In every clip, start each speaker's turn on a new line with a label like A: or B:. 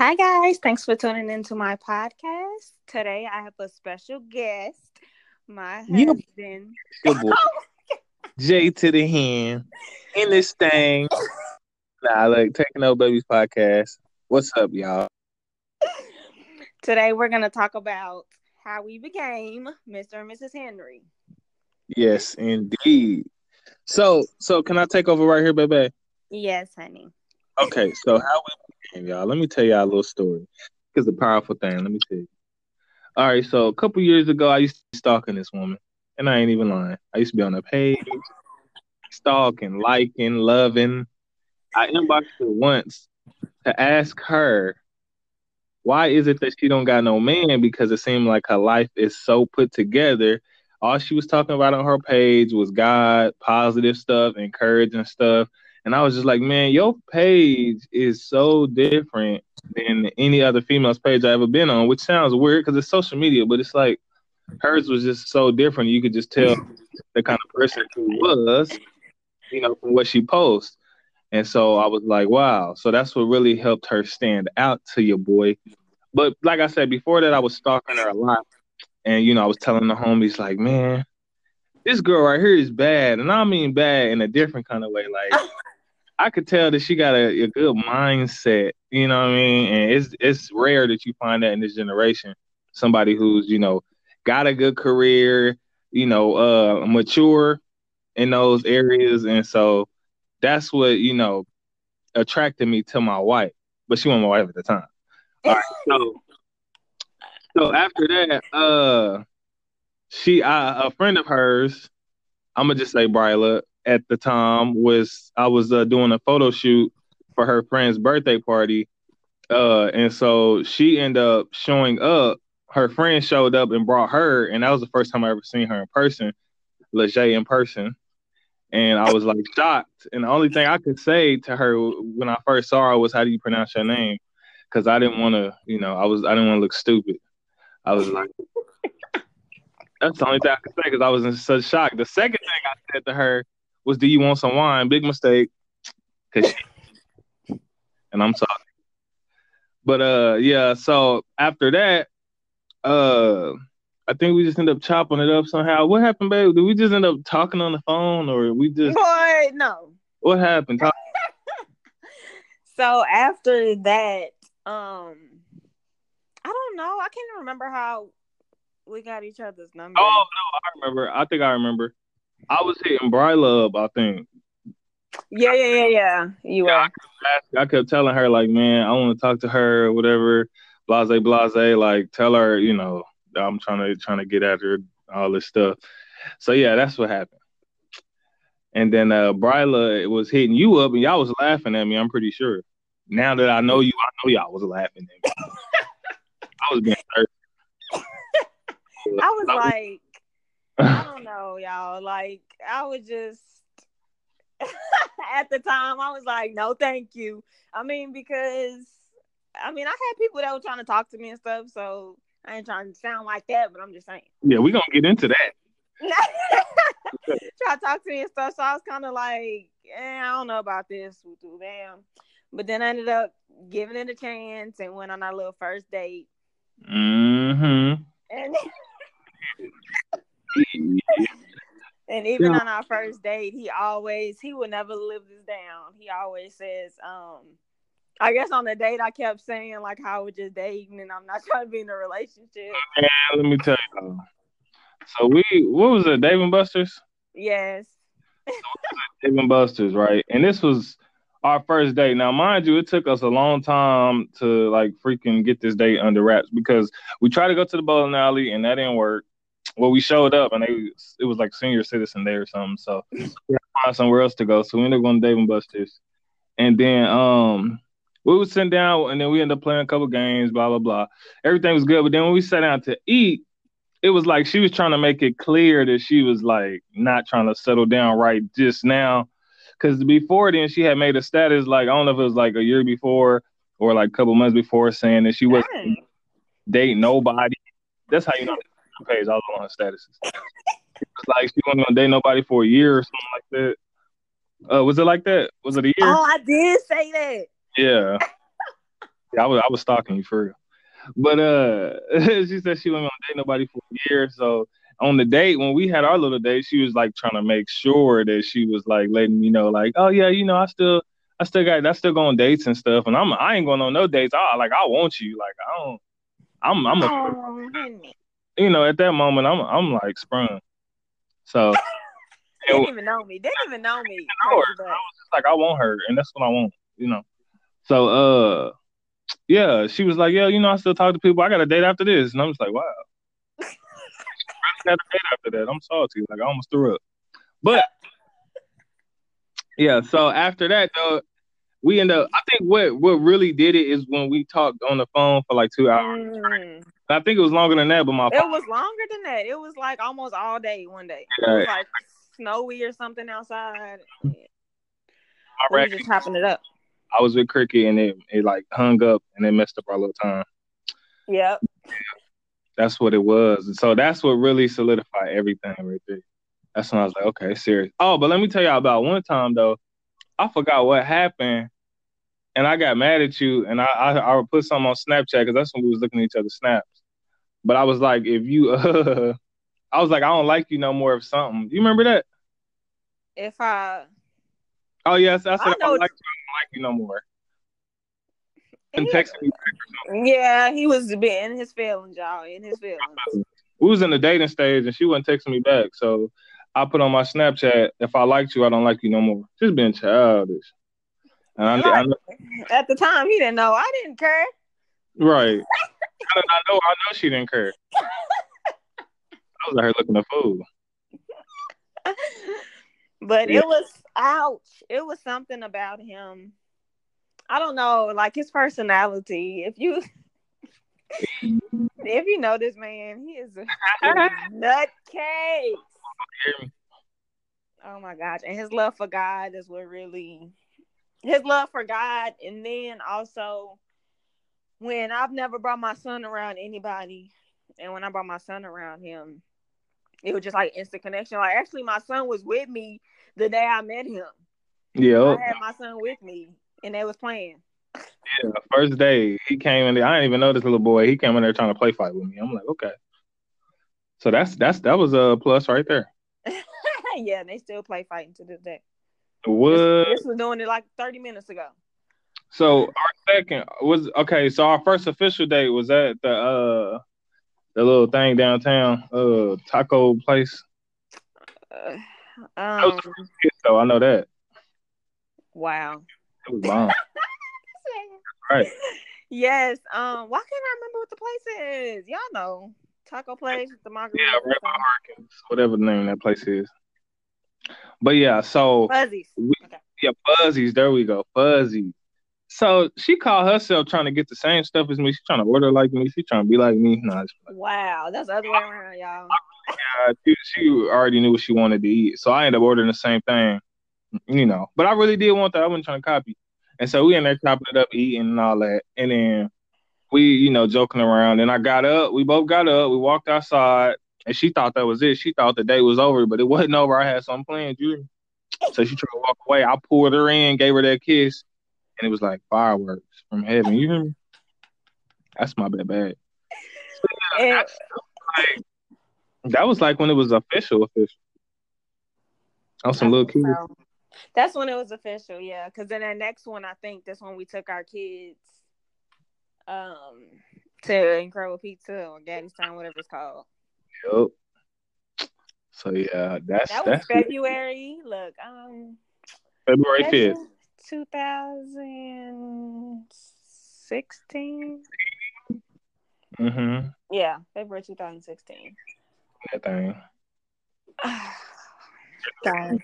A: Hi, guys. Thanks for tuning into my podcast. Today, I have a special guest, my husband.
B: Good boy. Oh, J to the hand in this thing. Nah, look, taking over babies podcast. What's up, y'all?
A: Today, we're going to talk about how we became Mr. and Mrs. Henry.
B: Yes, indeed. So, so can I take over right here, baby?
A: Yes, honey.
B: Okay, so how we became, y'all? Let me tell y'all a little story. It's a powerful thing. Let me tell you. All right, so a couple years ago, I used to be stalking this woman, and I ain't even lying. I used to be on her page, stalking, liking, loving. I inboxed her once to ask her why is it that she don't got no man because it seemed like her life is so put together. All she was talking about on her page was God, positive stuff, encouraging stuff. And I was just like, man, your page is so different than any other female's page I ever been on, which sounds weird because it's social media, but it's like hers was just so different. You could just tell the kind of person she was, you know, from what she posts. And so I was like, wow. So that's what really helped her stand out to your boy. But like I said, before that, I was stalking her a lot. And, you know, I was telling the homies, like, man, this girl right here is bad. And I mean bad in a different kind of way. Like, I could tell that she got a, a good mindset, you know what I mean? And it's it's rare that you find that in this generation. Somebody who's, you know, got a good career, you know, uh mature in those areas. And so that's what, you know, attracted me to my wife. But she wasn't my wife at the time. All right. So so after that, uh she uh, a friend of hers, I'm gonna just say Bryla, at the time was I was uh, doing a photo shoot for her friend's birthday party, uh, and so she ended up showing up. Her friend showed up and brought her, and that was the first time I ever seen her in person, Leger in person, and I was like shocked. And the only thing I could say to her when I first saw her was, "How do you pronounce your name?" Because I didn't want to, you know, I was I didn't want to look stupid. I was like. That's the only thing I could say because I was in such shock. The second thing I said to her was, "Do you want some wine?" Big mistake, cause she, and I'm sorry. But uh, yeah. So after that, uh, I think we just end up chopping it up somehow. What happened, babe? Did we just end up talking on the phone, or we just
A: Boy, no.
B: what happened? Talk-
A: So after that, um, I don't know. I can't remember how we got each other's number.
B: oh no, I remember. I think I remember. I was hitting Bryla up. I think.
A: Yeah, yeah, yeah, yeah. You
B: Yeah,
A: were.
B: I kept telling her like, man, I want to talk to her, whatever. Blase, blase. Like, tell her, you know, I'm trying to trying to get at her, all this stuff. So yeah, that's what happened. And then uh Bryla was hitting you up, and y'all was laughing at me. I'm pretty sure. Now that I know you, I know y'all was laughing at me. I was being thirsty.
A: I was like, I don't know, y'all. Like, I was just at the time, I was like, no, thank you. I mean, because I mean, I had people that were trying to talk to me and stuff, so I ain't trying to sound like that, but I'm just saying.
B: yeah, we gonna get into that.
A: try to talk to me and stuff. So I was kind of like, eh, I don't know about this. Damn. But then I ended up giving it a chance and went on our little first date.
B: Mm-hmm.
A: And and even
B: Yeah.
A: on our first date, he always he would never live this down. He always says, um, I guess on the date I kept saying like how we're just dating and I'm not trying to be in a relationship.
B: And let me tell you. So we, what was it, Dave and Buster's?
A: Yes.
B: Dave and Buster's, right? And this was our first date. Now, mind you, it took us a long time to like freaking get this date under wraps because we tried to go to the bowling alley and that didn't work. Well, we showed up and they it was like senior citizen day or something, so we had to find somewhere else to go. So we ended up going to Dave and Buster's, and then um we would sit down and then we ended up playing a couple games, blah blah blah. Everything was good, but then when we sat down to eat, it was like she was trying to make it clear that she was like not trying to settle down right just now. Cause before then she had made a status like I don't know if it was like a year before or like a couple months before saying that she wasn't dating nobody. That's how you know page all on her statuses. It's like she wasn't gonna date nobody for a year or something like that. Uh, was it like that? Was it a year?
A: Oh, I did say that.
B: Yeah. Yeah, I was I was stalking you for real. But uh, she said she wasn't gonna date nobody for a year. So on the date when we had our little date, she was like trying to make sure that she was like letting me know, like, oh yeah, you know, I still I still got I still go on dates and stuff, and I'm I ain't going on no dates. I like I want you, like I don't. I'm I'm a, oh, you know at that moment I'm I'm like sprung. So they
A: didn't even know me. They didn't even know me.
B: Know I was just like I want her, and that's what I want. You know. So uh, yeah, she was like, yeah, you know, I still talk to people. I got a date after this, and I'm just like, wow. got a date after that. I'm salty. Like I almost threw up. But yeah, so after that though, we end up. I think what what really did it is when we talked on the phone for like two hours. Mm. I think it was longer than that, but my
A: it phone, was longer than that. It was like almost all day one day. Yeah. It was like snowy or something outside. Yeah. We just chopping it up.
B: I was with Cricket and it it like hung up and it messed up our little time.
A: Yep.
B: That's what it was. And so that's what really solidified everything right there. That's when I was like, okay, serious. Oh, but let me tell y'all about one time though. I forgot what happened, and I got mad at you, and I I, I put something on Snapchat because that's when we was looking at each other's snaps. But I was like, if you, uh, I was like, I don't like you no more of something. You remember that?
A: If I.
B: Oh yes, I said I, I don't like you, I don't like you no more. And texting
A: me Yeah, he was in his feelings, y'all, in his feelings.
B: We was in the dating stage, and she wasn't texting me back, so I put on my Snapchat, if I liked you, I don't like you no more. Just being childish.
A: And I, like, I at the time, he didn't know. I didn't care.
B: Right. I, I know. I know she didn't care. I was at her looking a fool.
A: But yeah. it was ouch. It was something about him. I don't know, like his personality. If you if you know this man, he is a nutcase. Oh my gosh. And his love for God is what really his love for God and then also when I've never brought my son around anybody and when I brought my son around him, it was just like instant connection. Like actually my son was with me the day I met him.
B: Yeah.
A: I had my son with me and they was playing.
B: Yeah, first day he came in there. I didn't even know this little boy. He came in there trying to play fight with me. I'm like, okay. So that's that's that was a plus right there.
A: yeah, and they still play fighting to this day.
B: What?
A: This, this was doing it like 30 minutes ago.
B: So our second was okay. So our first official date was at the uh the little thing downtown, uh taco place. Uh, um, so I know that.
A: Wow.
B: It was bomb. right.
A: Yes. Um. Why can't I remember what the place is? Y'all know taco place, the margarita.
B: Yeah, Harkins, whatever the name that place is. But yeah, so
A: Fuzzy's. We, okay.
B: Yeah, Fuzzy's. There we go. Fuzzy's. So she called herself trying to get the same stuff as me. She's trying to order like me. She's trying to be like me. Nah,
A: wow, that's the other way around, y'all.
B: yeah, she, she already knew what she wanted to eat, so I ended up ordering the same thing. You know, but I really did want that. I wasn't trying to copy. And so we in there chopping it up, eating and all that. And then we, you know, joking around. And I got up. We both got up. We walked outside. And she thought that was it. She thought the day was over, but it wasn't over. I had something planned, you. So she tried to walk away. I pulled her in, gave her that kiss, and it was like fireworks from heaven. You hear me? That's my bad bad. So, yeah, like, that was like when it was official, official. Was some little kids.
A: That's when it was official, yeah. Because then the next one, I think that's when we took our kids um to Incredible Pizza or Gatti's Town, whatever it's called.
B: Yep. So yeah, that's
A: that
B: was
A: that's February. It. Look, um,
B: February fifth,
A: two thousand sixteen.
B: Mm-hmm.
A: Yeah, February two thousand sixteen.
B: That thing.
A: Guys,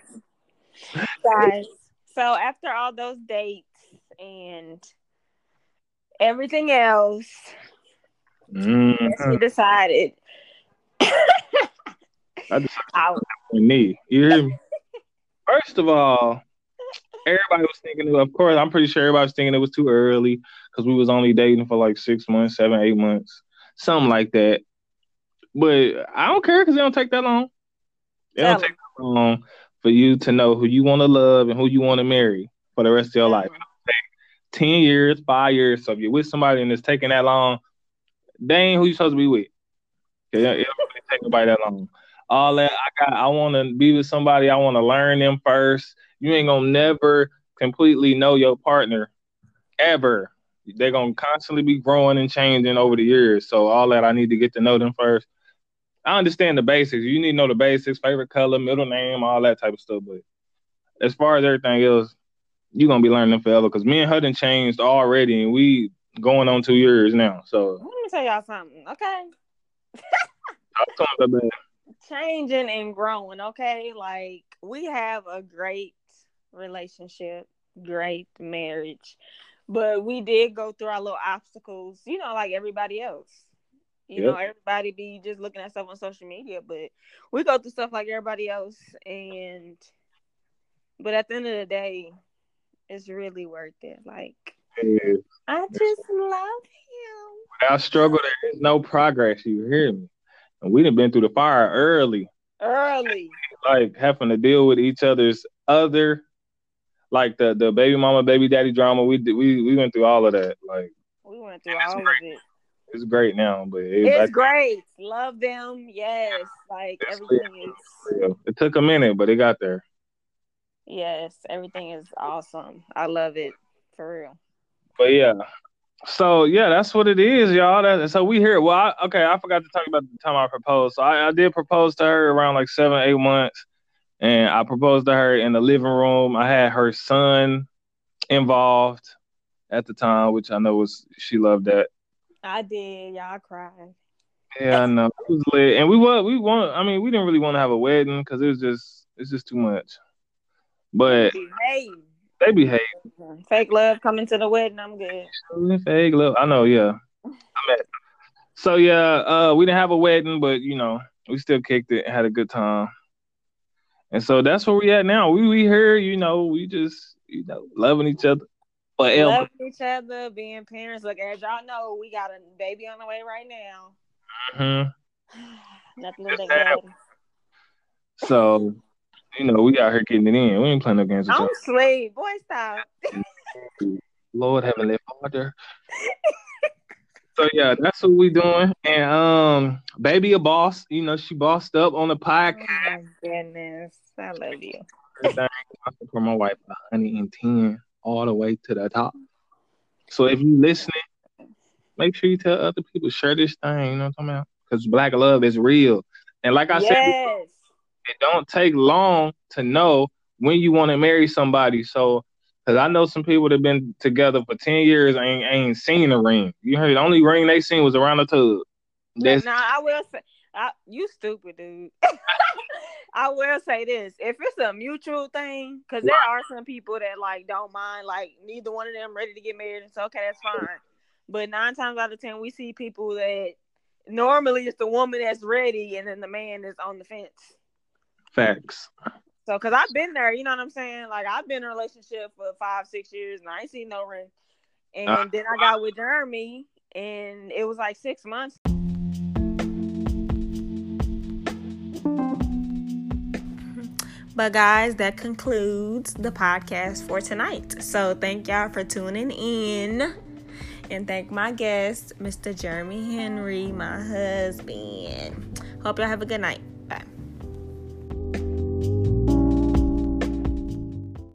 A: guys. So after all those dates and everything else,
B: mm-hmm.
A: we decided.
B: I decided me. You hear me? First of all, everybody was thinking. Of course, I'm pretty sure everybody was thinking it was too early because we was only dating for like six months, seven, eight months, something like that. But I don't care because it don't take that long. It don't take that long for you to know who you want to love and who you want to marry for the rest of your life. Ten years, five years. So if you're with somebody and it's taking that long, ain't who you supposed to be with. It, it don't really take nobody that long. All that I got, I want to be with somebody. I want to learn them first. You ain't gonna never completely know your partner ever. They're gonna constantly be growing and changing over the years. So all that I need to get to know them first. I understand the basics. You need to know the basics, favorite color, middle name, all that type of stuff. But as far as everything else, you're gonna be learning them forever. Cause me and her done changed already, and we going on two years now. So
A: Let me tell y'all something, okay? Changing and growing, okay? Like we have a great relationship, great marriage, but we did go through our little obstacles, you know, like everybody else. You
B: Yep.
A: know, everybody be just looking at stuff on social media, but we go through stuff like everybody else. And, but at the end of the day, it's really worth it. Like,
B: yeah,
A: I just love him.
B: without struggle, there is no progress. You hear me? And we done been through the fire early.
A: Early.
B: like having to deal with each other's other like the the baby mama baby daddy drama we did we we went through all of that like
A: We went through all of
B: great.
A: it.
B: it's great now but it,
A: It's great. Love them. Yes. Like everything is
B: then, it took a minute but it got there
A: yes, everything is awesome. I love it. For real.
B: but yeah so yeah that's what it is y'all that, so we here well I, okay i forgot to talk about the time i proposed so I, I did propose to her around like seven eight months and i proposed to her in the living room i had her son involved at the time which i know was she loved that
A: I did. Y'all cried.
B: Yeah, I know. It was lit. And we want we want I mean, we didn't really want to have a wedding because it was just it's just too much. But
A: Behave.
B: they behave.
A: Fake love coming to the wedding. I'm good.
B: Fake love. I know, yeah. I'm at, so yeah, uh we didn't have a wedding, but you know, we still kicked it and had a good time. And so that's where we at now. We we here, you know, we just, you know, loving each other. Forever.
A: Loving each other, being parents. Look, as y'all know, we got a baby on the way right now.
B: Mhm.
A: Nothing to think
B: So, you know, we out here getting it in. We ain't playing no games
A: I'm asleep. Boy, stop.
B: Lord Heavenly Father. so yeah, that's what we doing. And um, baby a boss, you know, she bossed up on the
A: Oh
B: podcast.
A: my goodness. I love you.
B: Support my wife a hundred and ten all the way to the top. So if you listening, make sure you tell other people share this thing. You know what I'm talking about? Because black love is real. And like I said,
A: yes.
B: It don't take long to know when you want to marry somebody. So, because I know some people that have been together for 10 years ain't, ain't seen a ring. You heard the only ring they seen was around the tub. That's
A: now I will say, I, you stupid dude. I will say this: if it's a mutual thing, because there are some people that like don't mind, like neither one of them ready to get married, and so okay, that's fine. But nine times out of ten, we see people that normally it's the woman that's ready, and then the man is on the fence.
B: Facts.
A: So, because I've been there, you know what I'm saying? Like I've been in a relationship for five, six years, and I ain't seen no ring. And
B: Uh,
A: then I got with Jeremy, and it was like six months. But guys, that concludes the podcast for tonight. So thank y'all for tuning in. And thank my guest, Mr. Jeremy Henry, my husband. Hope y'all have a good night.